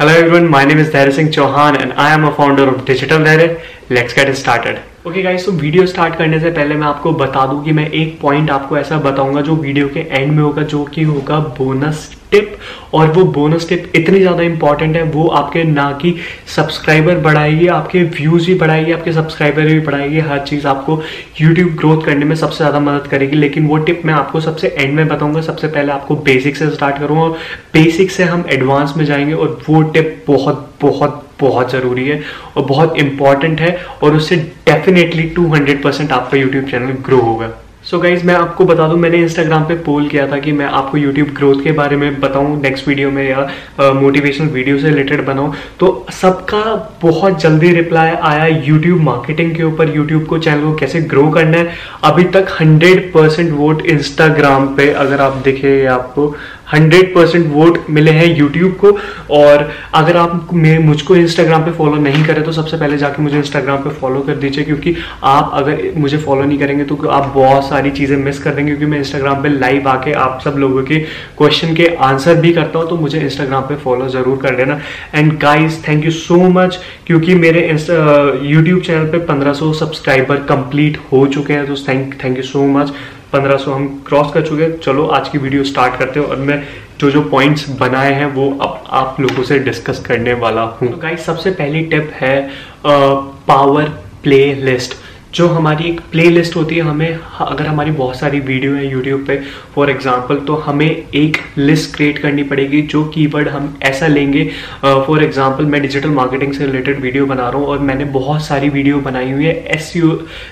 Hello everyone, my name is Dhairya Singh Chauhan and I am a founder of Digital Dhairya. Let's get started. Okay guys तो video start करने से पहले मैं आपको बता दूँ कि मैं एक पॉइंट आपको ऐसा बताऊँगा जो वीडियो के एंड में होगा, जो कि होगा बोनस टिप और वो बोनस टिप इतनी ज़्यादा इंपॉर्टेंट है, वो आपके ना कि सब्सक्राइबर बढ़ाएगी, आपके व्यूज़ भी बढ़ाएगी, आपके सब्सक्राइबर भी बढ़ाएगी। हर चीज़ आपको यूट्यूब ग्रोथ करने में सबसे ज़्यादा मदद करेगी। लेकिन वो टिप मैं आपको सबसे एंड में बताऊँगा, सबसे पहले आपको बेसिक से स्टार्ट करूँगा और बेसिक से हम एडवांस में जाएँगे और वो टिप बहुत बहुत बहुत ज़रूरी है और बहुत इंपॉर्टेंट है और उससे डेफिनेटली 200 परसेंट आपका यूट्यूब चैनल ग्रो होगा। सो so गाइज़ मैं आपको बता दूँ मैंने इंस्टाग्राम पे पोल किया था कि मैं आपको यूट्यूब ग्रोथ के बारे में बताऊँ नेक्स्ट वीडियो में या मोटिवेशनल uh, वीडियो से रिलेटेड बनाऊँ। तो सबका बहुत जल्दी रिप्लाई आया यूट्यूब मार्केटिंग के ऊपर यूट्यूब को चैनल को कैसे ग्रो करना है। अभी तक हंड्रेड परसेंट वोट इंस्टाग्राम पे अगर आप देखे आपको हंड्रेड परसेंट वोट मिले हैं यूट्यूब को। और अगर आप मुझको इंस्टाग्राम पे फॉलो नहीं करें तो सबसे पहले जाके मुझे इंस्टाग्राम पे फॉलो कर दीजिए, क्योंकि आप अगर मुझे फॉलो नहीं करेंगे तो आप बहुत सारी चीज़ें मिस कर देंगे, क्योंकि मैं इंस्टाग्राम पे लाइव आके आप सब लोगों के क्वेश्चन के आंसर भी करता हूँ तो मुझे इंस्टाग्राम पे फॉलो ज़रूर कर लेना। And guys thank you so much क्योंकि मेरे यूट्यूब चैनल पे 1500 सब्सक्राइबर कंप्लीट हो चुके हैं तो thank thank you so much 1500 हम क्रॉस कर चुके हैं। चलो, आज की वीडियो स्टार्ट करते हो और मैं जो जो पॉइंट्स बनाए हैं, वो अब आप लोगों से डिस्कस करने वाला हूँ। तो गाइस सबसे पहली टिप है पावर प्ले लिस्ट जो हमारी एक प्लेलिस्ट होती है, हमें अगर हमारी बहुत सारी वीडियो है यूट्यूब पे फॉर एग्जांपल तो हमें एक लिस्ट क्रिएट करनी पड़ेगी, जो कीवर्ड हम ऐसा लेंगे फॉर एग्जांपल मैं डिजिटल मार्केटिंग से रिलेटेड वीडियो बना रहा हूँ और मैंने बहुत सारी वीडियो बनाई हुई है एस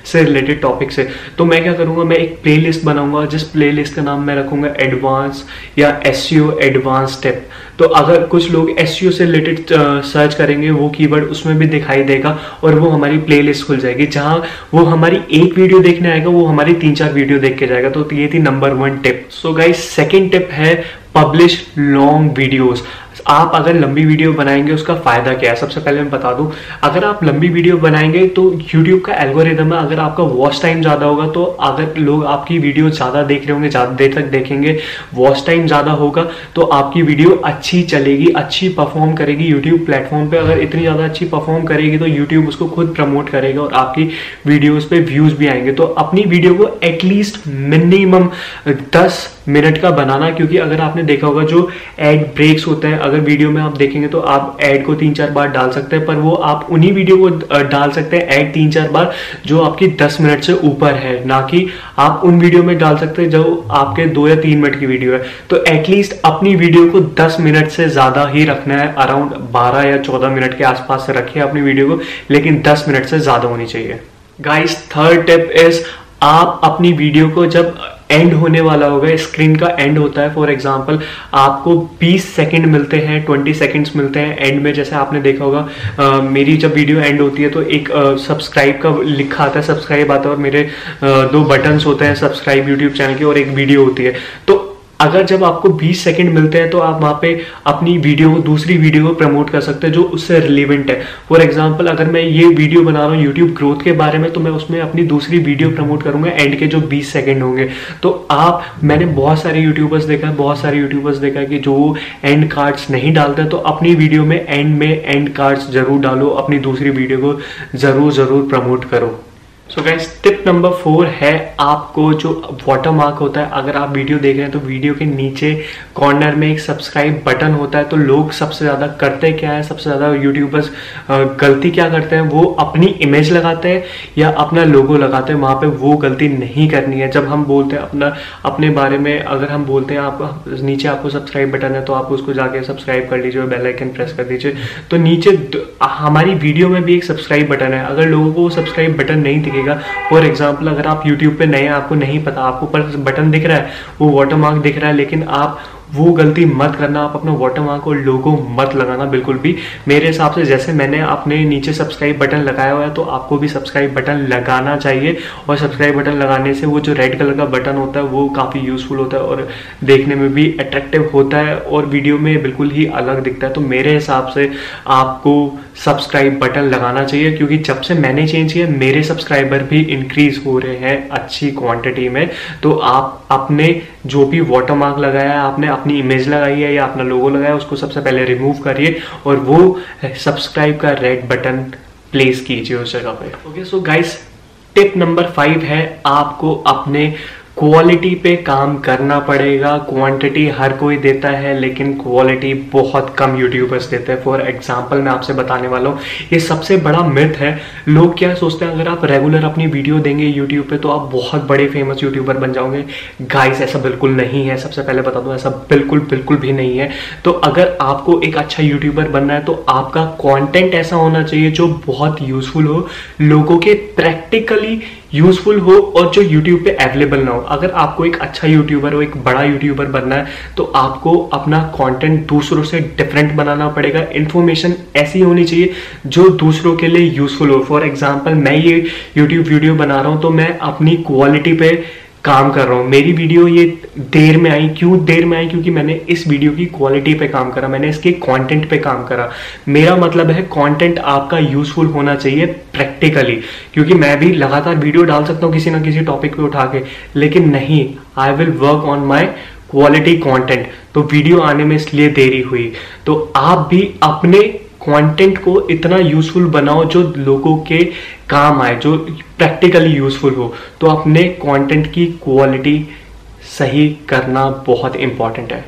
से रिलेटेड टॉपिक से। तो मैं क्या करूँगा, मैं एक प्ले बनाऊँगा, जिस प्ले का नाम मैं रखूँगा एडवांस या एस एडवांस स्टेप तो अगर कुछ लोग एस से रिलेटेड सर्च करेंगे, वो कीवर्ड उसमें भी दिखाई देगा और वो हमारी प्लेलिस्ट खुल जाएगी, जहाँ वो हमारी एक वीडियो देखने आएगा, वो हमारी तीन चार वीडियो देख के जाएगा। तो ये थी number one tip so guys second tip है पब्लिश लॉन्ग वीडियोस आप अगर लंबी वीडियो बनाएँगे, उसका फ़ायदा क्या है? सबसे पहले मैं बता दूँ, अगर आप लंबी वीडियो बनाएँगे तो यूट्यूब का एल्गोरिदम है, अगर आपका वॉच टाइम ज़्यादा होगा तो अगर लोग आपकी वीडियो ज़्यादा देख रहे होंगे, ज़्यादा देर तक देखेंगे वॉच टाइम ज़्यादा होगा तो आपकी वीडियो अच्छी चलेगी, अच्छी परफॉर्म करेगी यूट्यूब प्लेटफॉर्म पर अगर इतनी ज़्यादा अच्छी परफॉर्म करेगी तो यूट्यूब उसको खुद प्रमोट करेगा और आपकी वीडियोज़ पे व्यूज़ भी आएँगे। तो अपनी वीडियो को एटलीस्ट मिनिमम दस मिनट का बनाना, क्योंकि अगर आपने देखा होगा, जो एड ब्रेक्स होते हैं, अगर वीडियो में आप देखेंगे तो आप एड को तीन चार बार डाल सकते हैं, पर वो आप उन्हीं वीडियो को डाल सकते हैं एड तीन चार बार जो आपकी दस मिनट से ऊपर है, ना कि आप उन वीडियो में डाल सकते हैं जो आपके दो या तीन मिनट की वीडियो है। तो एटलीस्ट अपनी वीडियो को दस मिनट से ज़्यादा ही रखना है अराउंड बारह या चौदह मिनट के आसपास से रखिए अपनी वीडियो को, लेकिन दस मिनट से ज़्यादा होनी चाहिए। गाइस थर्ड टिप इज़ आप अपनी वीडियो को जब एंड होने वाला होगा। स्क्रीन का एंड होता है। फॉर एग्ज़ाम्पल आपको 20 सेकेंड मिलते हैं 20 सेकेंड्स मिलते हैं एंड में। जैसे आपने देखा होगा आ, मेरी जब वीडियो एंड होती है तो एक सब्सक्राइब का लिखा आता है सब्सक्राइब आता है और मेरे आ, दो बटन्स होते हैं सब्सक्राइब यूट्यूब चैनल के और एक वीडियो होती है। तो अगर जब आपको 20 सेकंड मिलते हैं तो आप वहाँ पे अपनी वीडियो को दूसरी वीडियो को प्रमोट कर सकते हैं जो उससे रिलेवेंट है। फॉर एग्जांपल अगर मैं ये वीडियो बना रहा हूँ यूट्यूब ग्रोथ के बारे में तो मैं उसमें अपनी दूसरी वीडियो प्रमोट करूँगा एंड के जो 20 सेकंड होंगे। तो आप, मैंने बहुत सारे यूट्यूबर्स देखा बहुत सारे यूट्यूबर्स देखा कि जो एंड कार्ड्स नहीं डालते तो अपनी वीडियो में एंड में एंड कार्ड्स ज़रूर डालो, अपनी दूसरी वीडियो को ज़रूर ज़रूर प्रमोट करो। So guys tip number four है आपको जो वाटर मार्क होता है, अगर आप वीडियो देख रहे हैं तो वीडियो के नीचे कॉर्नर में एक सब्सक्राइब बटन होता है तो लोग सबसे ज़्यादा करते क्या है, सबसे ज़्यादा यूट्यूबर्स गलती क्या करते हैं, वो अपनी इमेज लगाते हैं या अपना लोगो लगाते हैं, वहाँ पे वो गलती नहीं करनी है। जब हम बोलते हैं अपना, अपने बारे में अगर हम बोलते हैं, आप नीचे आपको सब्सक्राइब बटन है तो आप उसको जाके सब्सक्राइब कर लीजिए बेल आइकन प्रेस कर दीजिए। तो नीचे हमारी वीडियो में भी एक सब्सक्राइब बटन है। अगर लोगों को सब्सक्राइब बटन नहीं दिखेगा फॉर एग्ज़ाम्पल अगर आप यूट्यूब पे नए हैं, आपको नहीं पता, आपको ऊपर बटन दिख रहा है, वो वाटर मार्क दिख रहा है, लेकिन आप वो गलती मत करना, आप अपना वाटर मार्क और लोगो मत लगाना बिल्कुल भी। मेरे हिसाब से जैसे मैंने अपने नीचे सब्सक्राइब बटन लगाया हुआ है तो आपको भी सब्सक्राइब बटन लगाना चाहिए। और सब्सक्राइब बटन लगाने से वो जो रेड कलर का बटन होता है, वो काफ़ी यूजफुल होता है और देखने में भी अट्रैक्टिव होता है और वीडियो में बिल्कुल ही अलग दिखता है। तो मेरे हिसाब से आपको सब्सक्राइब बटन लगाना चाहिए, क्योंकि जब से मैंने चेंज किया, मेरे सब्सक्राइबर भी इंक्रीज हो रहे हैं अच्छी क्वांटिटी में। तो आप अपने जो भी वाटरमार्क लगाया है, आपने अपनी इमेज लगाई है या अपना लोगो लगाया है, उसको सबसे पहले रिमूव करिए और वो सब्सक्राइब का रेड बटन प्लेस कीजिए उस जगह पे। Okay so guys tip number five है, आपको अपने क्वालिटी पे काम करना पड़ेगा। क्वांटिटी हर कोई देता है, लेकिन क्वालिटी बहुत कम यूट्यूबर्स देते हैं। फॉर एग्जांपल मैं आपसे बताने वाला हूँ, ये सबसे बड़ा मिथ है। लोग क्या सोचते हैं, अगर आप रेगुलर अपनी वीडियो देंगे यूट्यूब पे तो आप बहुत बड़े फ़ेमस यूट्यूबर बन जाओगे। गाइस ऐसा बिल्कुल नहीं है। सबसे पहले बता दूँ, ऐसा बिल्कुल बिल्कुल भी नहीं है। तो अगर आपको एक अच्छा यूट्यूबर बनना है तो आपका कॉन्टेंट ऐसा होना चाहिए जो बहुत यूजफुल हो। लोगों के प्रैक्टिकली यूजफुल हो और जो यूट्यूब पे अवेलेबल ना हो। अगर आपको एक अच्छा यूट्यूबर हो एक बड़ा यूट्यूबर बनना है तो आपको अपना कंटेंट दूसरों से डिफरेंट बनाना पड़ेगा। इन्फॉर्मेशन ऐसी होनी चाहिए जो दूसरों के लिए यूजफुल हो। फॉर एग्ज़ाम्पल मैं ये यूट्यूब वीडियो बना रहा हूँ तो मैं अपनी क्वालिटी पे काम कर रहा हूँ। मेरी वीडियो ये देर में आई, क्यों देर में आई? क्योंकि मैंने इस वीडियो की क्वालिटी पे काम करा, मैंने इसके कंटेंट पे काम करा। मेरा मतलब है कंटेंट आपका यूजफुल होना चाहिए प्रैक्टिकली क्योंकि मैं भी लगातार वीडियो डाल सकता हूँ किसी ना किसी टॉपिक पे उठा के, लेकिन नहीं I will work on my quality content तो वीडियो आने में इसलिए देरी हुई। तो आप भी अपने कंटेंट को इतना यूजफुल बनाओ जो लोगों के काम आए जो प्रैक्टिकली यूजफुल हो तो अपने कंटेंट की क्वालिटी सही करना बहुत इंपॉर्टेंट है।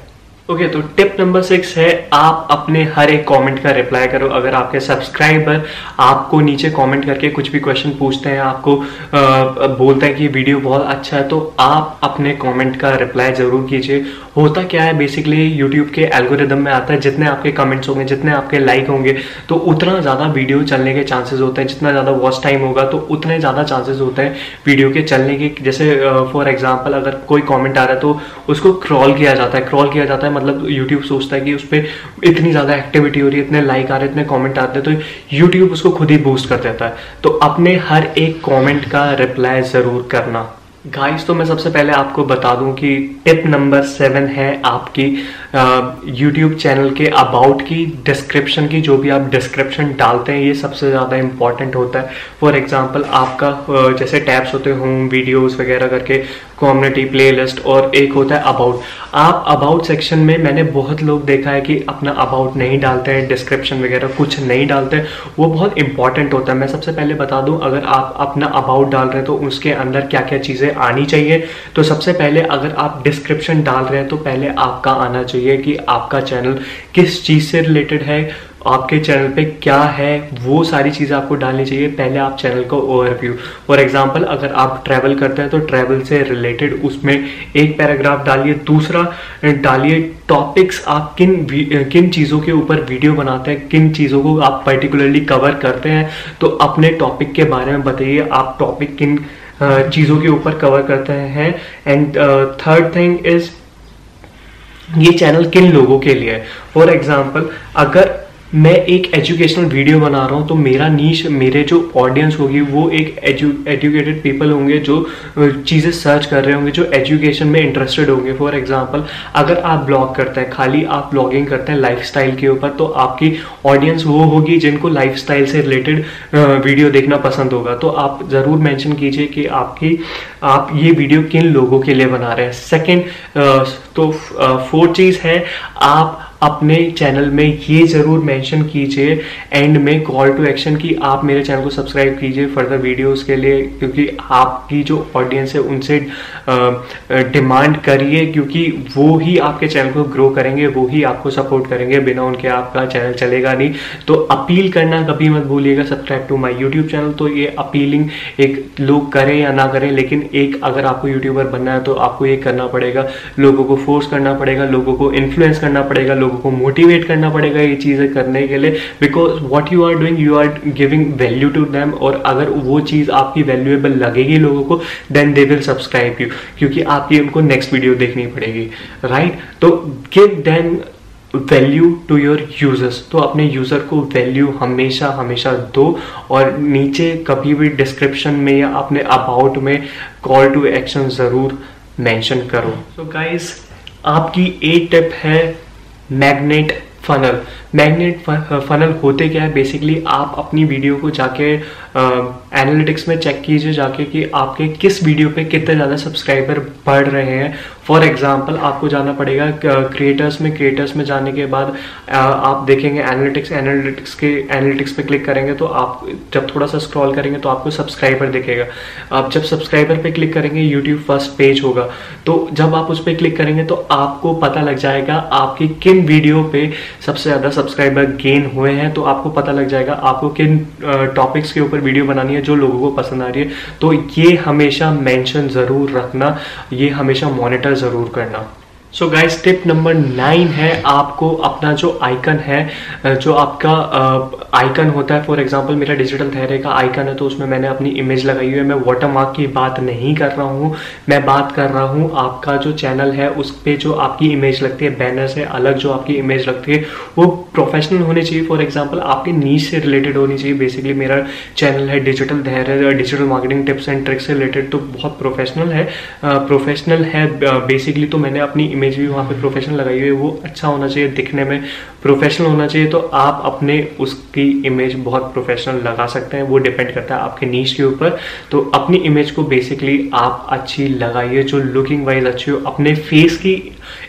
ओके okay, तो टिप नंबर सिक्स है आप अपने हर एक कमेंट का रिप्लाई करो। अगर आपके सब्सक्राइबर आपको नीचे कमेंट करके कुछ भी क्वेश्चन पूछते हैं आपको आ, बोलते हैं कि वीडियो बहुत अच्छा है तो आप अपने कमेंट का रिप्लाई ज़रूर कीजिए। होता क्या है बेसिकली यूट्यूब के एल्गोरिदम में आता है जितने आपके कमेंट्स होंगे जितने आपके लाइक होंगे तो उतना ज़्यादा वीडियो चलने के चांसेस होते हैं। जितना ज़्यादा वॉच टाइम होगा तो उतने ज़्यादा चांसेस होते हैं वीडियो के चलने के। जैसे फॉर uh, एग्ज़ाम्पल अगर कोई कॉमेंट आ रहा है तो उसको क्रॉल किया जाता है। क्रॉल किया जाता है मतलब यूट्यूब सोचता है कि उस पर इतनी ज़्यादा एक्टिविटी हो रही है इतने लाइक आ रहे हैं इतने कॉमेंट आते हैं तो यूट्यूब उसको खुद ही बूस्ट कर देता है। तो अपने हर एक कॉमेंट का रिप्लाई ज़रूर करना। गाइस तो मैं सबसे पहले आपको बता दूँ कि टिप नंबर सेवन है आपकी यूट्यूब चैनल के अबाउट की डिस्क्रिप्शन की, जो भी आप डिस्क्रिप्शन डालते हैं, ये सबसे ज़्यादा इंपॉर्टेंट होता है। फॉर एग्जांपल आपका जैसे टैब्स होते हैं होम वीडियोस वगैरह करके कम्युनिटी प्लेलिस्ट और एक होता है अबाउट आप अबाउट सेक्शन में, मैंने बहुत लोग देखा है कि अपना अबाउट नहीं डालते हैं डिस्क्रिप्शन वगैरह कुछ नहीं डालते वो बहुत इंपॉर्टेंट होता है। मैं सबसे पहले बता दूँ, अगर आप अपना अबाउट डाल रहे हैं तो उसके अंदर क्या क्या चीज़ें आनी चाहिए। तो सबसे पहले अगर आप डिस्क्रिप्शन डाल रहे हैं तो पहले आपका आना चाहिए कि आपका चैनल किस चीज़ से रिलेटेड है, आपके चैनल पे क्या है, वो सारी चीज़ें आपको डालनी चाहिए। पहले आप चैनल को ओवरव्यू फॉर एग्जांपल अगर आप ट्रैवल करते हैं तो ट्रैवल से रिलेटेड उसमें एक पैराग्राफ डालिए। दूसरा, डालिए टॉपिक्स आप किन किन चीज़ों के ऊपर वीडियो बनाते हैं, किन चीज़ों को आप पर्टिकुलरली कवर करते हैं। तो अपने टॉपिक के बारे में बताइए, आप टॉपिक किन चीज़ों के ऊपर कवर करते हैं। एंड थर्ड थिंग इज़ ये चैनल किन लोगों के लिए है? फॉर एग्ज़ाम्पल अगर मैं एक एजुकेशनल वीडियो बना रहा हूँ तो मेरा नीच मेरे जो ऑडियंस होगी, वो एक एजु एजुकेटेड पीपल होंगे जो चीज़ें सर्च कर रहे होंगे, जो एजुकेशन में इंटरेस्टेड होंगे। फॉर एग्जांपल अगर आप ब्लॉग करते हैं, खाली आप ब्लॉगिंग करते हैं लाइफस्टाइल के ऊपर तो आपकी ऑडियंस वो होगी जिनको लाइफस्टाइल से रिलेटेड वीडियो देखना पसंद होगा। तो आप ज़रूर मैंशन कीजिए कि आपकी, आप ये वीडियो किन लोगों के लिए बना रहे हैं। सेकेंड तो फोर्थ चीज़ है, आप अपने चैनल में ये ज़रूर मेंशन कीजिए। एंड में कॉल टू एक्शन की आप मेरे चैनल को सब्सक्राइब कीजिए फर्दर वीडियोस के लिए, क्योंकि आपकी जो ऑडियंस है उनसे डिमांड करिए, क्योंकि वो ही आपके चैनल को ग्रो करेंगे, वो ही आपको सपोर्ट करेंगे, बिना उनके आपका चैनल चलेगा नहीं। तो अपील करना कभी मत भूलिएगा subscribe to my YouTube channel तो ये अपीलिंग एक लोग करें या ना करें, लेकिन एक अगर आपको यूट्यूबर बनना है तो आपको ये करना पड़ेगा। लोगों को फोर्स करना पड़ेगा, लोगों को इन्फ्लुएंस करना पड़ेगा, लोगों को मोटिवेट करना पड़ेगा ये चीज़ें करने के लिए। Because what you are doing you are giving value to them और अगर वो चीज़ आपकी वैल्यूएबल लगेगी लोगों को then they will subscribe you क्योंकि आपकी उनको नेक्स्ट वीडियो देखनी पड़ेगी राइट right? तो give them value to your users तो अपने यूज़र को वैल्यू हमेशा हमेशा दो और नीचे कभी भी डिस्क्रिप्शन में या अपने अबाउट में कॉल टू एक्शन ज़रूर मेंशन करो। सो so गाइस आपकी ए टिप है मैग्नेट फनल मैग्नेट फनल होते क्या है? बेसिकली आप अपनी वीडियो को जाके एनालिटिक्स में चेक कीजिए जाके कि आपके किस वीडियो पे कितने ज़्यादा सब्सक्राइबर बढ़ रहे हैं। फॉर एग्ज़ाम्पल आपको जाना पड़ेगा क्रिएटर्स में क्रिएटर्स में जाने के बाद आप देखेंगे एनालिटिक्स एनालिटिक्स के एनालिटिक्स पे क्लिक करेंगे तो आप, जब थोड़ा सा स्क्रॉल करेंगे तो आपको सब्सक्राइबर दिखेगा। आप जब सब्सक्राइबर पे क्लिक करेंगे यूट्यूब फ़र्स्ट पेज होगा। तो जब आप उस पर क्लिक करेंगे तो आपको पता लग जाएगा आपकी किन वीडियो पे सबसे ज़्यादा सब्सक्राइबर गेन हुए हैं तो आपको पता लग जाएगा आपको किन टॉपिक्स के ऊपर वीडियो बनानी है जो लोगों को पसंद आ रही है। तो ये हमेशा मैंशन ज़रूर रखना, ये हमेशा मॉनिटर ज़रूर करना। So guys tip number nine है आपको अपना जो आइकन है जो आपका आइकन होता है फॉर एग्जांपल मेरा डिजिटल थेरे का आइकन है तो उसमें मैंने अपनी इमेज लगाई हुई है। मैं वाटर मार्क की बात नहीं कर रहा हूँ। मैं बात कर रहा हूँ आपका जो चैनल है, उस पर जो आपकी इमेज लगती है बैनर से अलग जो आपकी इमेज लगती है, वो प्रोफेशनल होनी चाहिए। फॉर एग्ज़ाम्पल आपकी नीच से रिलेटेड होनी चाहिए। बेसिकली मेरा चैनल है digital Dhairya digital marketing tips and tricks से रिलेटेड तो बहुत प्रोफेशनल है। प्रोफेशनल है बेसिकली तो मैंने अपनी इमेज भी वहाँ पे प्रोफेशनल लगाई हुई है, वो अच्छा होना चाहिए दिखने में। प्रोफेशनल होना चाहिए तो आप अपने उसकी इमेज बहुत प्रोफेशनल लगा सकते हैं, वो डिपेंड करता है आपके नीच के ऊपर। तो अपनी इमेज को बेसिकली आप अच्छी लगाइए, जो लुकिंग वाइज अच्छी हो। अपने फेस की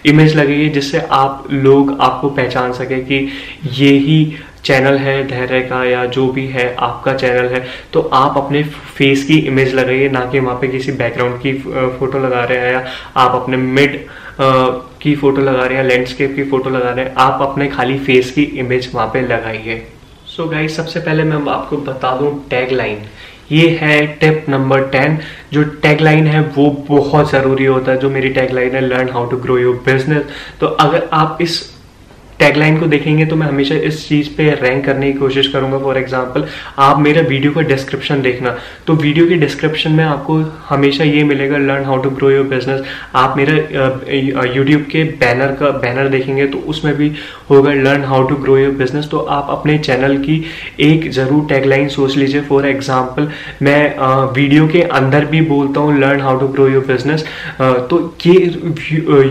इमेज लगाइए, जिससे आप लोग आपको पहचान सके कि ये ही चैनल है, धैर्य का या जो भी है, आपका चैनल है। तो आप अपने फेस की इमेज लगाइए, ना कि वहाँ पे किसी बैकग्राउंड की फ़ोटो लगा रहे हैं या आप अपने मिड की फ़ोटो लगा रहे हैं लैंडस्केप की फ़ोटो लगा रहे हैं, आप अपने खाली फेस की इमेज वहाँ पे लगाइए। सो गाइस सबसे पहले मैं आपको बता दूँ टैग लाइन ये है टिप नंबर टेन जो टैग लाइन है, वो बहुत ज़रूरी होता है। जो मेरी टैग लाइन है learn how to grow your business तो अगर आप इस टैगलाइन को देखेंगे तो मैं हमेशा इस चीज़ पे रैंक करने की कोशिश करूँगा। फॉर एग्ज़ाम्पल आप मेरा वीडियो का डिस्क्रिप्शन देखना। तो वीडियो के डिस्क्रिप्शन में आपको हमेशा ये मिलेगा learn how to grow your business आप मेरा यूट्यूब के बैनर का बैनर देखेंगे तो उसमें भी होगा learn how to grow your business तो आप अपने चैनल की एक ज़रूर टैगलाइन सोच लीजिए। फॉर एग्ज़ाम्पल मैं वीडियो के अंदर भी बोलता हूँ learn how to grow your business तो ये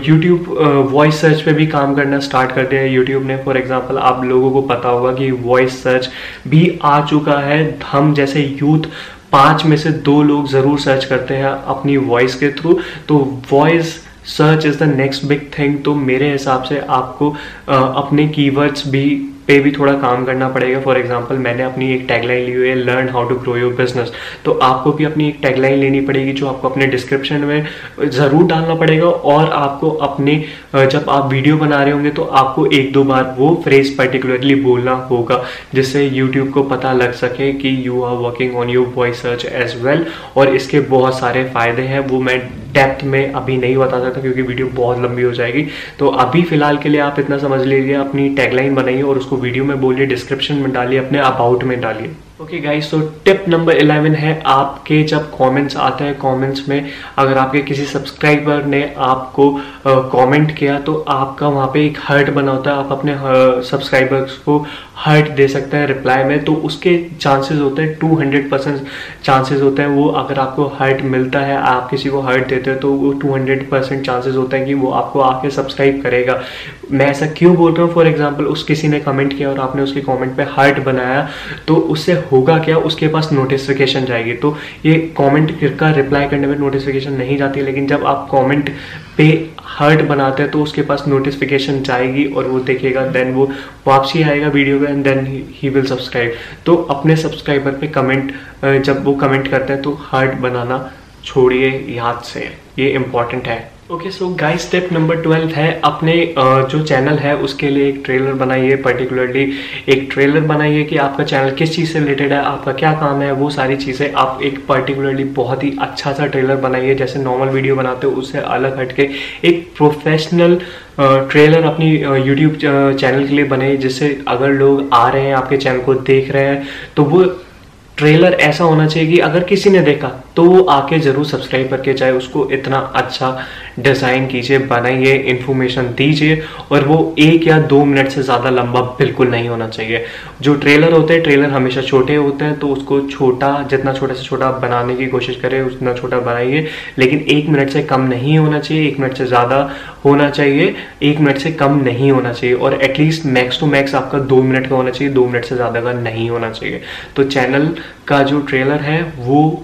यूट्यूब वॉइस सर्च पे भी काम करना स्टार्ट करते हैं। यूट्यूब ने फॉर एग्ज़ाम्पल आप लोगों को पता होगा कि वॉइस सर्च भी आ चुका है। हम जैसे यूथ पाँच में से दो लोग ज़रूर सर्च करते हैं अपनी वॉइस के थ्रू तो voice search is the next big thing तो मेरे हिसाब से आपको अपने कीवर्ड्स भी पे भी थोड़ा काम करना पड़ेगा। फॉर एग्ज़ाम्पल मैंने अपनी एक टैगलाइन ली हुई है learn how to grow your business तो आपको भी अपनी एक टैगलाइन लेनी पड़ेगी जो आपको अपने डिस्क्रिप्शन में ज़रूर डालना पड़ेगा और आपको अपने जब आप वीडियो बना रहे होंगे तो आपको एक दो बार वो फ्रेज पर्टिकुलरली बोलना होगा, जिससे यूट्यूब को पता लग सके कि you are working on your voice search as well और इसके बहुत सारे फ़ायदे हैं। वो मैं डेप्थ में अभी नहीं बता सकता क्योंकि वीडियो बहुत लंबी हो जाएगी। तो अभी फ़िलहाल के लिए आप इतना समझ लीजिए, अपनी टैगलाइन बनाइए और उसको वीडियो में बोलिए डिस्क्रिप्शन में डालिए, अपने अबाउट में डालिए। ओके गाइस तो टिप नंबर इलेवन है, आपके जब कमेंट्स आते हैं कमेंट्स में अगर आपके किसी सब्सक्राइबर ने आपको कमेंट किया तो आपका वहाँ पे एक हर्ट बना होता है, आप अपने सब्सक्राइबर्स को हर्ट दे सकते हैं रिप्लाई में तो उसके चांसेस होते हैं टू हंड्रेड परसेंट चांसेज होते हैं वो अगर आपको हर्ट मिलता है, आप किसी को हर्ट देते हो तो वो टू हंड्रेड परसेंट चांसेज होते हैं कि वो आपको आके सब्सक्राइब करेगा। मैं ऐसा क्यों बोल रहा हूँ? फॉर एग्ज़ाम्पल उस किसी ने कमेंट किया और आपने उसके कॉमेंट पे हर्ट बनाया तो उससे होगा क्या? उसके पास नोटिफिकेशन जाएगी। तो ये कमेंट का रिप्लाई करने में नोटिफिकेशन नहीं जाती, लेकिन जब आप कमेंट पे हर्ट बनाते हैं तो उसके पास नोटिफिकेशन जाएगी और वो देखेगा देन वो वापसी आएगा वीडियो का and then he will subscribe तो अपने सब्सक्राइबर पे कमेंट जब वो कमेंट करते हैं तो हर्ट बनाना छोड़िए, याद से। ये इंपॉर्टेंट है। Okay so guys step number twelve है, अपने जो चैनल है, उसके लिए एक ट्रेलर बनाइए पर्टिकुलरली एक ट्रेलर बनाइए कि आपका चैनल किस चीज़ से रिलेटेड है, आपका क्या काम है, वो सारी चीज़ें आप एक पर्टिकुलरली बहुत ही अच्छा सा ट्रेलर बनाइए, जैसे नॉर्मल वीडियो बनाते हो, उससे अलग हटके एक प्रोफेशनल ट्रेलर अपनी यूट्यूब चैनल के लिए बनाइए, जिससे अगर लोग आ रहे हैं, आपके चैनल को देख रहे हैं तो वो ट्रेलर ऐसा होना चाहिए कि अगर किसी ने देखा तो वो आके ज़रूर सब्सक्राइब करके चाहे उसको इतना अच्छा डिज़ाइन कीजिए, बनाइए इन्फॉर्मेशन दीजिए और वो एक या दो मिनट से ज़्यादा लंबा बिल्कुल नहीं होना चाहिए। जो ट्रेलर होते हैं ट्रेलर हमेशा छोटे होते हैं तो उसको छोटा, जितना छोटा से छोटा बनाने की कोशिश करें, उतना छोटा बनाइए। लेकिन एक मिनट से कम नहीं होना चाहिए, एक मिनट से ज़्यादा होना चाहिए, एक मिनट से कम नहीं होना चाहिए और एटलीस्ट मैक्स टू मैक्स आपका दो मिनट का होना चाहिए, दो मिनट से ज़्यादा का नहीं होना चाहिए। तो चैनल का जो ट्रेलर है, वो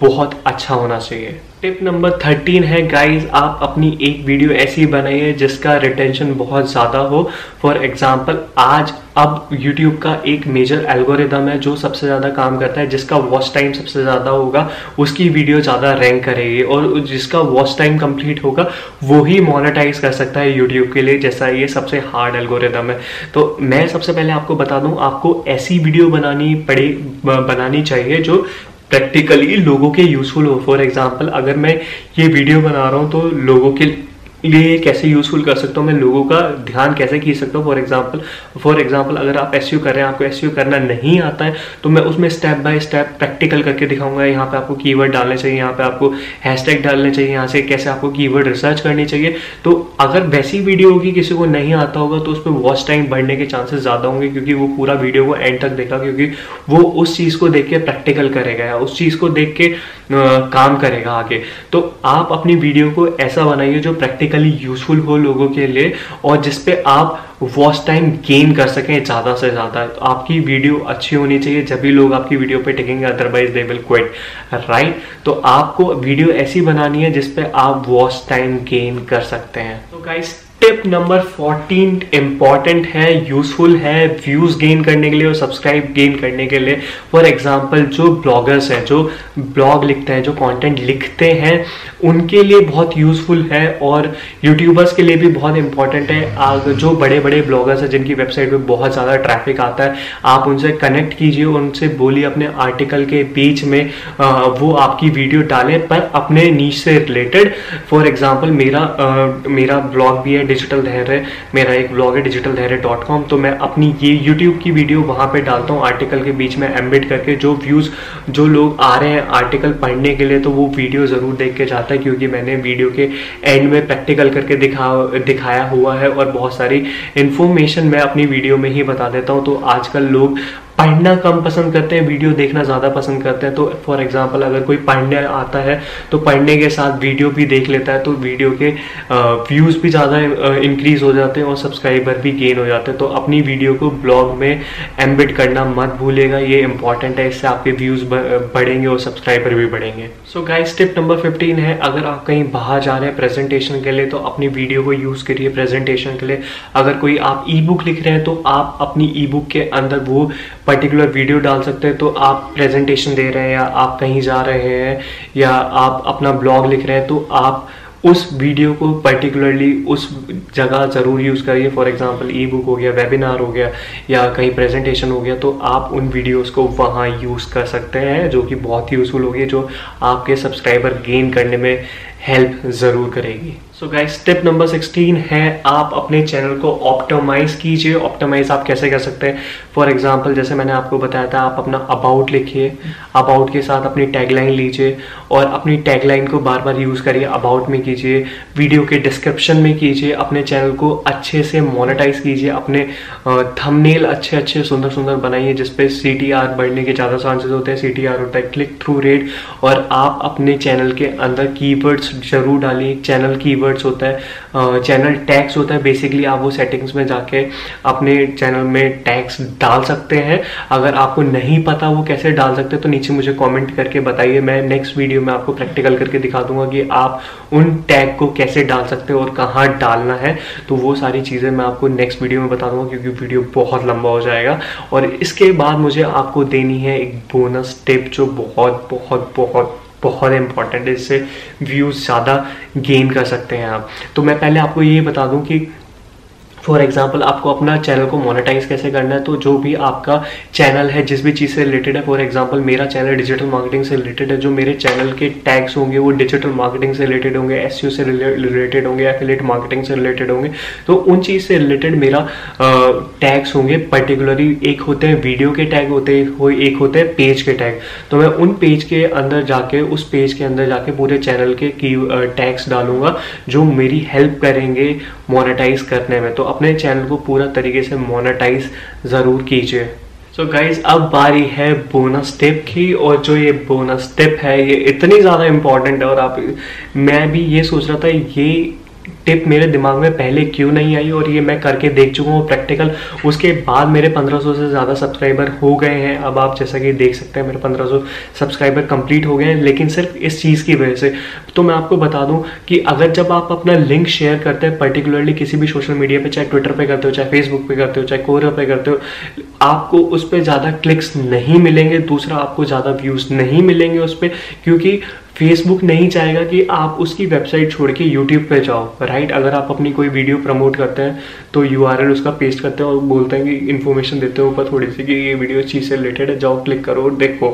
बहुत अच्छा होना चाहिए। टिप नंबर थर्टीन है गाइस आप अपनी एक वीडियो ऐसी बनाइए जिसका रिटेंशन बहुत ज़्यादा हो। फॉर एग्जांपल आज अब YouTube का एक मेजर एल्गोरिदम है जो सबसे ज़्यादा काम करता है, जिसका वॉच टाइम सबसे ज़्यादा होगा, उसकी वीडियो ज़्यादा रैंक करेगी और जिसका वॉच टाइम कंप्लीट होगा, वो ही मोनेटाइज कर सकता है YouTube के लिए, जैसा ये सबसे हार्ड एल्गोरिदम है। तो मैं सबसे पहले आपको बता दूँ, आपको ऐसी वीडियो बनानी पड़े बनानी चाहिए जो प्रैक्टिकली लोगों के यूजफुल हो. फॉर एग्ज़ाम्पल अगर मैं ये वीडियो बना रहा हूँ तो लोगों के ये कैसे यूजफुल कर सकता हूँ मैं लोगों का ध्यान कैसे खींच सकता हूँ? फॉर एग्ज़ाम्पल फॉर एग्ज़ाम्पल अगर आप एस कर रहे हैं, आपको एस करना नहीं आता है तो मैं उसमें स्टेप बाय स्टेप प्रैक्टिकल करके दिखाऊँगा। यहाँ पे आपको कीवर्ड डालने चाहिए, यहाँ पे आपको हैशटैग डालने चाहिए, यहाँ से कैसे आपको कीवर्ड रिसर्च करनी चाहिए। तो अगर वैसी वीडियो होगी किसी को नहीं आता होगा तो उसमें वॉच टाइम बढ़ने के चांसेस ज़्यादा होंगे, क्योंकि वो पूरा वीडियो को एंड तक देखा, क्योंकि वो उस चीज़ को देख के प्रैक्टिकल करेगा उस चीज़ को देख के काम करेगा आगे। तो आप अपनी वीडियो को ऐसा बनाइए जो प्रैक्टिकली यूजफुल हो लोगों के लिए और जिसपे आप वॉच टाइम गेन कर सकें ज़्यादा से ज़्यादा। तो आपकी वीडियो अच्छी होनी चाहिए, जब भी लोग आपकी वीडियो पे टिकेंगे otherwise they will quit right तो आपको वीडियो ऐसी बनानी है जिसपे आप वॉच टाइम गेन कर सकते हैं। तो गाइस टिप नंबर 14 इंपॉर्टेंट है यूजफुल है व्यूज़ गेन करने के लिए और सब्सक्राइब गेन करने के लिए। फॉर एग्जांपल जो ब्लॉगर्स हैं, जो ब्लॉग लिखते हैं, जो कंटेंट लिखते हैं, उनके लिए बहुत यूजफुल है और यूट्यूबर्स के लिए भी बहुत इंपॉर्टेंट है। आग जो बड़े बड़े ब्लॉगर्स हैं, जिनकी वेबसाइट पे बहुत ज़्यादा ट्रैफ़िक आता है, आप उनसे कनेक्ट कीजिए, उनसे बोलिए अपने आर्टिकल के बीच में वो आपकी वीडियो डालें, पर अपने नीच से रिलेटेड फॉर एग्ज़ाम्पल मेरा मेरा ब्लॉग भी है डिजिटल धैर्य मेरा एक ब्लॉग है डिजिटल धैर्य डॉट कॉम तो मैं अपनी ये यूट्यूब की वीडियो वहाँ पे डालता हूँ आर्टिकल के बीच में एम्बिट करके जो व्यूज़ जो लोग आ रहे हैं आर्टिकल पढ़ने के लिए तो वो वीडियो ज़रूर देख के जाता है, क्योंकि मैंने वीडियो के एंड में प्रैक्टिकल करके दिखा, दिखाया हुआ है और बहुत सारी इन्फॉर्मेशन मैं अपनी वीडियो में ही बता देता हूँ। तो आजकल लोग पढ़ना कम पसंद करते हैं वीडियो देखना ज़्यादा पसंद करते हैं। तो फॉर एग्जांपल अगर कोई पढ़ने आता है तो पढ़ने के साथ वीडियो भी देख लेता है तो वीडियो के व्यूज़ भी ज़्यादा इंक्रीज हो जाते हैं और सब्सक्राइबर भी गेन हो जाते हैं। तो अपनी वीडियो को ब्लॉग में एम्बिट करना मत भूलेगा ये इंपॉर्टेंट है, इससे आपके व्यूज़ बढ़ेंगे और सब्सक्राइबर भी बढ़ेंगे। So guys tip number fifteen है, अगर आप कहीं बाहर जा रहे हैं प्रेजेंटेशन के लिए तो अपनी वीडियो को यूज़ करिए प्रेजेंटेशन के लिए। अगर कोई आप ई बुक लिख रहे हैं तो आप अपनी ई बुक के अंदर वो पर्टिकुलर वीडियो डाल सकते हैं। तो आप प्रेजेंटेशन दे रहे हैं या आप कहीं जा रहे हैं या आप अपना ब्लॉग लिख रहे हैं तो आप उस वीडियो को पर्टिकुलरली उस जगह ज़रूर यूज़ करिए। फॉर एग्ज़ाम्पल ई बुक हो गया वेबिनार हो गया, या कहीं प्रेजेंटेशन हो गया तो आप उन वीडियोस को वहाँ यूज़ कर सकते हैं, जो कि बहुत यूज़फुल होगी, जो आपके सब्सक्राइबर गेन करने में हेल्प ज़रूर करेगी। सो गाइस स्टेप नंबर 16 है, आप अपने चैनल को ऑप्टोमाइज कीजिए। ऑप्टोमाइज आप कैसे कर सकते हैं? फॉर एग्जांपल जैसे मैंने आपको बताया था, आप अपना अबाउट लिखिए। अबाउट के साथ अपनी टैगलाइन लीजिए और अपनी टैगलाइन को बार बार यूज़ करिए। अबाउट में कीजिए वीडियो के डिस्क्रिप्शन में कीजिए, अपने चैनल को अच्छे से मोनिटाइज कीजिए। अपने थंबनेल अच्छे अच्छे सुंदर सुंदर बनाइए जिसपे सी टी आर बढ़ने के ज़्यादा चांसेस होते हैं। सी टी आर होता है क्लिक थ्रू रेट और आप अपने चैनल के अंदर कीवर्ड्स ज़रूर डालिए चैनल कीवर्ड्स होता है चैनल टैक्स होता है बेसिकली आप वो सेटिंग्स में जाके अपने चैनल में टैक्स डाल सकते हैं। अगर आपको नहीं पता वो कैसे डाल सकते तो नीचे मुझे कमेंट करके बताइए, मैं नेक्स्ट वीडियो में आपको प्रैक्टिकल करके दिखा दूँगा कि आप उन टैग को कैसे डाल सकते हैं और कहाँ डालना है। तो वो सारी चीज़ें मैं आपको नेक्स्ट वीडियो में बता दूँगा क्योंकि वीडियो बहुत लंबा हो जाएगा। और इसके बाद मुझे आपको देनी है एक बोनस टिप जो बहुत बहुत बहुत बहुत इंपॉर्टेंट है, इससे व्यूज़ ज़्यादा गेन कर सकते हैं आप। तो मैं पहले आपको ये बता दूँ कि फॉर एग्ज़ाम्पल आपको अपना चैनल को मोनेटाइज कैसे करना है तो जो भी आपका चैनल है, जिस भी चीज़ से रिलेटेड है फॉर एग्ज़ाम्पल मेरा चैनल डिजिटल मार्केटिंग से रिलेटेड है, जो मेरे चैनल के टैग्स होंगे, वो डिजिटल मार्केटिंग से रिलेटेड होंगे एस से रिलेटेड होंगे एफिलेट मार्केटिंग से रिलेटेड होंगे तो उन चीज़ से रिलेटेड मेरा टैग्स होंगे पर्टिकुलरली एक होते हैं वीडियो के टैग होते हैं एक होते हैं पेज के टैग तो मैं उन पेज के अंदर जाके, उस पेज के अंदर जाके पूरे चैनल के की टैग्स डालूँगा, जो मेरी हेल्प करेंगे मोनेटाइज करने में तो अपने चैनल को पूरा तरीके से मोनेटाइज ज़रूर कीजिए। सो so गाइज़ अब बारी है बोनस टिप की और जो ये बोनस टिप है, ये इतनी ज़्यादा इंपॉर्टेंट है और आप, मैं भी ये सोच रहा था, ये टिप मेरे दिमाग में पहले क्यों नहीं आई और ये मैं करके देख चुका हूँ प्रैक्टिकल। उसके बाद मेरे 1500 से ज़्यादा सब्सक्राइबर हो गए हैं। अब आप जैसा कि देख सकते हैं मेरे 1500 सब्सक्राइबर कंप्लीट हो गए हैं, लेकिन सिर्फ़ इस चीज़ की वजह से। तो मैं आपको बता दूँ कि अगर जब आप अपना लिंक शेयर करते हैं, पर्टिकुलरली किसी भी सोशल मीडिया पर चाहे ट्विटर पर करते हो, चाहे फेसबुक पर करते हो, चाहे कोरियर पे करते हो, आपको उस पर ज़्यादा क्लिक्स नहीं मिलेंगे, दूसरा आपको ज़्यादा व्यूज़ नहीं मिलेंगे उस पर क्योंकि फेसबुक नहीं चाहेगा कि आप उसकी वेबसाइट छोड़ के यूट्यूब पे जाओ राइट अगर आप अपनी कोई वीडियो प्रमोट करते हैं तो URL उसका पेस्ट करते हैं और बोलते हैं कि इन्फॉर्मेशन देते हैं ऊपर थोड़ी सी कि ये वीडियो चीज़ से रिलेटेड है, जाओ क्लिक करो देखो।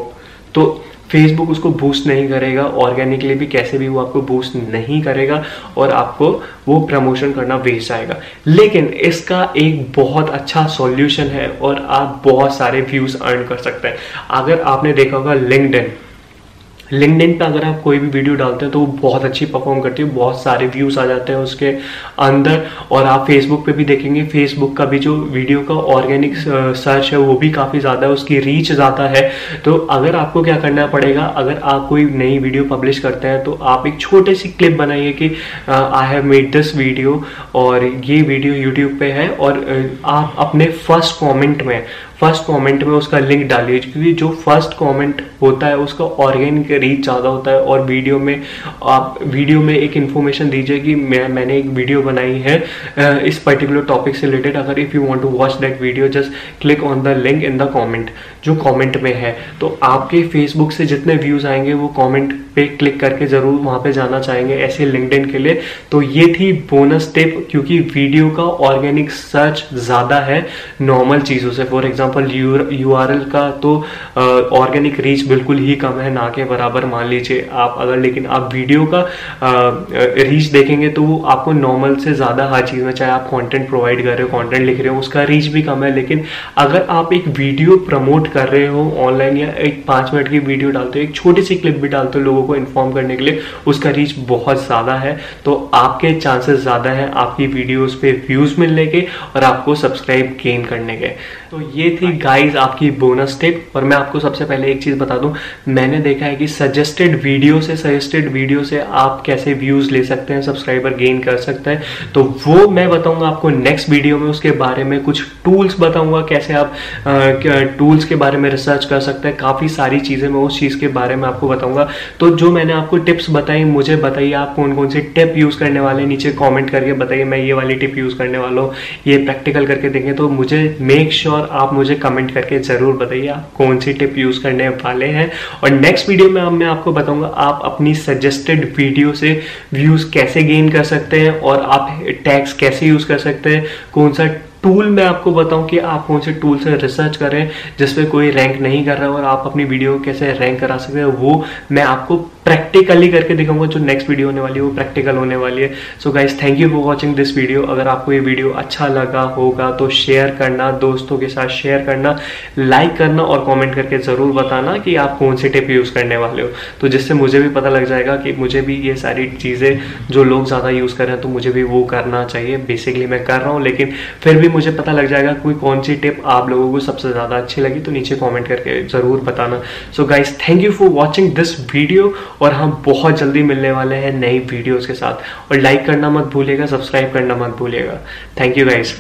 तो फेसबुक उसको बूस्ट नहीं करेगा ऑर्गेनिकली भी कैसे भी वो आपको बूस्ट नहीं करेगा और आपको वो प्रमोशन करना वेस्ट आएगा। लेकिन इसका एक बहुत अच्छा सॉल्यूशन है और आप बहुत सारे व्यूज़ अर्न कर सकते हैं। अगर आपने देखा होगा लिंकड लिंकडिन पे अगर आप कोई भी वीडियो डालते हैं तो वो बहुत अच्छी परफॉर्म करती है, बहुत सारे व्यूज़ आ जाते हैं उसके अंदर। और आप फेसबुक पे भी देखेंगे फेसबुक का भी जो वीडियो का ऑर्गेनिक सर्च है, वो भी काफ़ी ज़्यादा है, उसकी रीच ज़्यादा है। तो अगर आपको क्या करना पड़ेगा, अगर आप कोई नई वीडियो पब्लिश करते हैं तो आप एक छोटे सी क्लिप बनाइए कि I have made this video और ये वीडियो यूट्यूब पर है और आप अपने फ़र्स्ट कॉमेंट में फ़र्स्ट कमेंट में उसका लिंक डालिए, क्योंकि जो फ़र्स्ट कमेंट होता है, उसका ऑर्गेनिक रीच ज़्यादा होता है और वीडियो में आप वीडियो में एक इन्फॉर्मेशन दीजिए कि मैं, मैंने एक वीडियो बनाई है इस पर्टिकुलर टॉपिक से रिलेटेड अगर if you want to watch that video just click on the link in the comment जो कमेंट में है। तो आपके फेसबुक से जितने व्यूज़ आएँगे, वो कमेंट पे क्लिक करके ज़रूर वहाँ पे जाना चाहेंगे ऐसे लिंकडिन के लिए। तो ये थी बोनस टिप क्योंकि वीडियो का ऑर्गेनिक सर्च ज़्यादा है नॉर्मल चीज़ों से। For example U R L का तो ऑर्गेनिक रीच बिल्कुल ही कम है, ना के बराबर मान लीजिए आप अगर, लेकिन आप वीडियो का रीच देखेंगे तो वो आपको नॉर्मल से ज़्यादा हर चीज़ में, चाहे आप कॉन्टेंट प्रोवाइड कर रहे हो कॉन्टेंट लिख रहे हो, उसका रीच भी कम है। लेकिन अगर आप एक वीडियो प्रमोट कर रहे हो ऑनलाइन या एक पाँच मिनट की वीडियो डालते हो, एक छोटी सी क्लिप भी डालते हो लोगों को इन्फॉर्म करने के लिए उसका रीच बहुत ज़्यादा है। तो आपके चांसेस ज़्यादा है आपकी वीडियोस पे व्यूज़ मिलने के और आपको सब्सक्राइब गेन करने के। तो ये थी गाइस आपकी बोनस टिप और मैं आपको सबसे पहले एक चीज़ बता दूँ मैंने देखा है कि सजेस्टेड वीडियो से सजेस्टेड वीडियो से आप कैसे व्यूज़ ले सकते हैं सब्सक्राइबर गेन कर सकते हैं। तो वो मैं बताऊँगा आपको नेक्स्ट वीडियो में उसके बारे में कुछ टूल्स बताऊँगा कैसे आप टूल्स के बारे में रिसर्च कर सकते हैं। काफ़ी सारी चीज़ें मैं उस चीज़ के बारे में आपको बताऊँगा। तो जो मैंने आपको टिप्स बताई मुझे बताइए आप कौन कौन सी टिप यूज़ करने वाले नीचे कॉमेंट करके बताइए मैं ये वाली टिप यूज़ करने वाला हूँ। ये प्रैक्टिकल करके देखें तो मुझे मेक श्योर आप मुझे कमेंट करके ज़रूर बताइए आप कौन सी टिप यूज़ करने वाले हैं। और नेक्स्ट वीडियो में मैं आपको बताऊँगा आप अपनी सजेस्टेड वीडियो से व्यूज़ कैसे गेन कर सकते हैं और आप टैक्स कैसे यूज़ कर सकते हैं, कौन सा टूल मैं आपको बताऊँ कि आप कौन से टूल से रिसर्च करें जिसपे कोई रैंक नहीं कर रहा और आप अपनी वीडियो कैसे रैंक करा सकते हैं, वो मैं आपको प्रैक्टिकली करके दिखाऊँगा जो नेक्स्ट वीडियो होने वाली है, वो प्रैक्टिकल होने वाली है। So guys thank you for watching this video अगर आपको ये वीडियो अच्छा लगा होगा तो शेयर करना, दोस्तों के साथ शेयर करना लाइक करना और कॉमेंट करके ज़रूर बताना कि आप कौन सी टिप यूज़ करने वाले हो। तो जिससे मुझे भी पता लग जाएगा कि मुझे भी ये सारी चीज़ें, जो लोग ज़्यादा यूज़ कर रहे हैं तो मुझे भी वो करना चाहिए। बेसिकली मैं कर रहा हूँ, लेकिन फिर भी मुझे पता लग जाएगा कोई कौन सी टिप आप लोगों को सबसे ज़्यादा अच्छी लगी तो नीचे कॉमेंट करके ज़रूर बताना। So guys thank you for watching this video और हम बहुत जल्दी मिलने वाले हैं नई वीडियोज़ के साथ। और लाइक करना मत भूलिएगा सब्सक्राइब करना मत भूलेगा थैंक यू गाइज़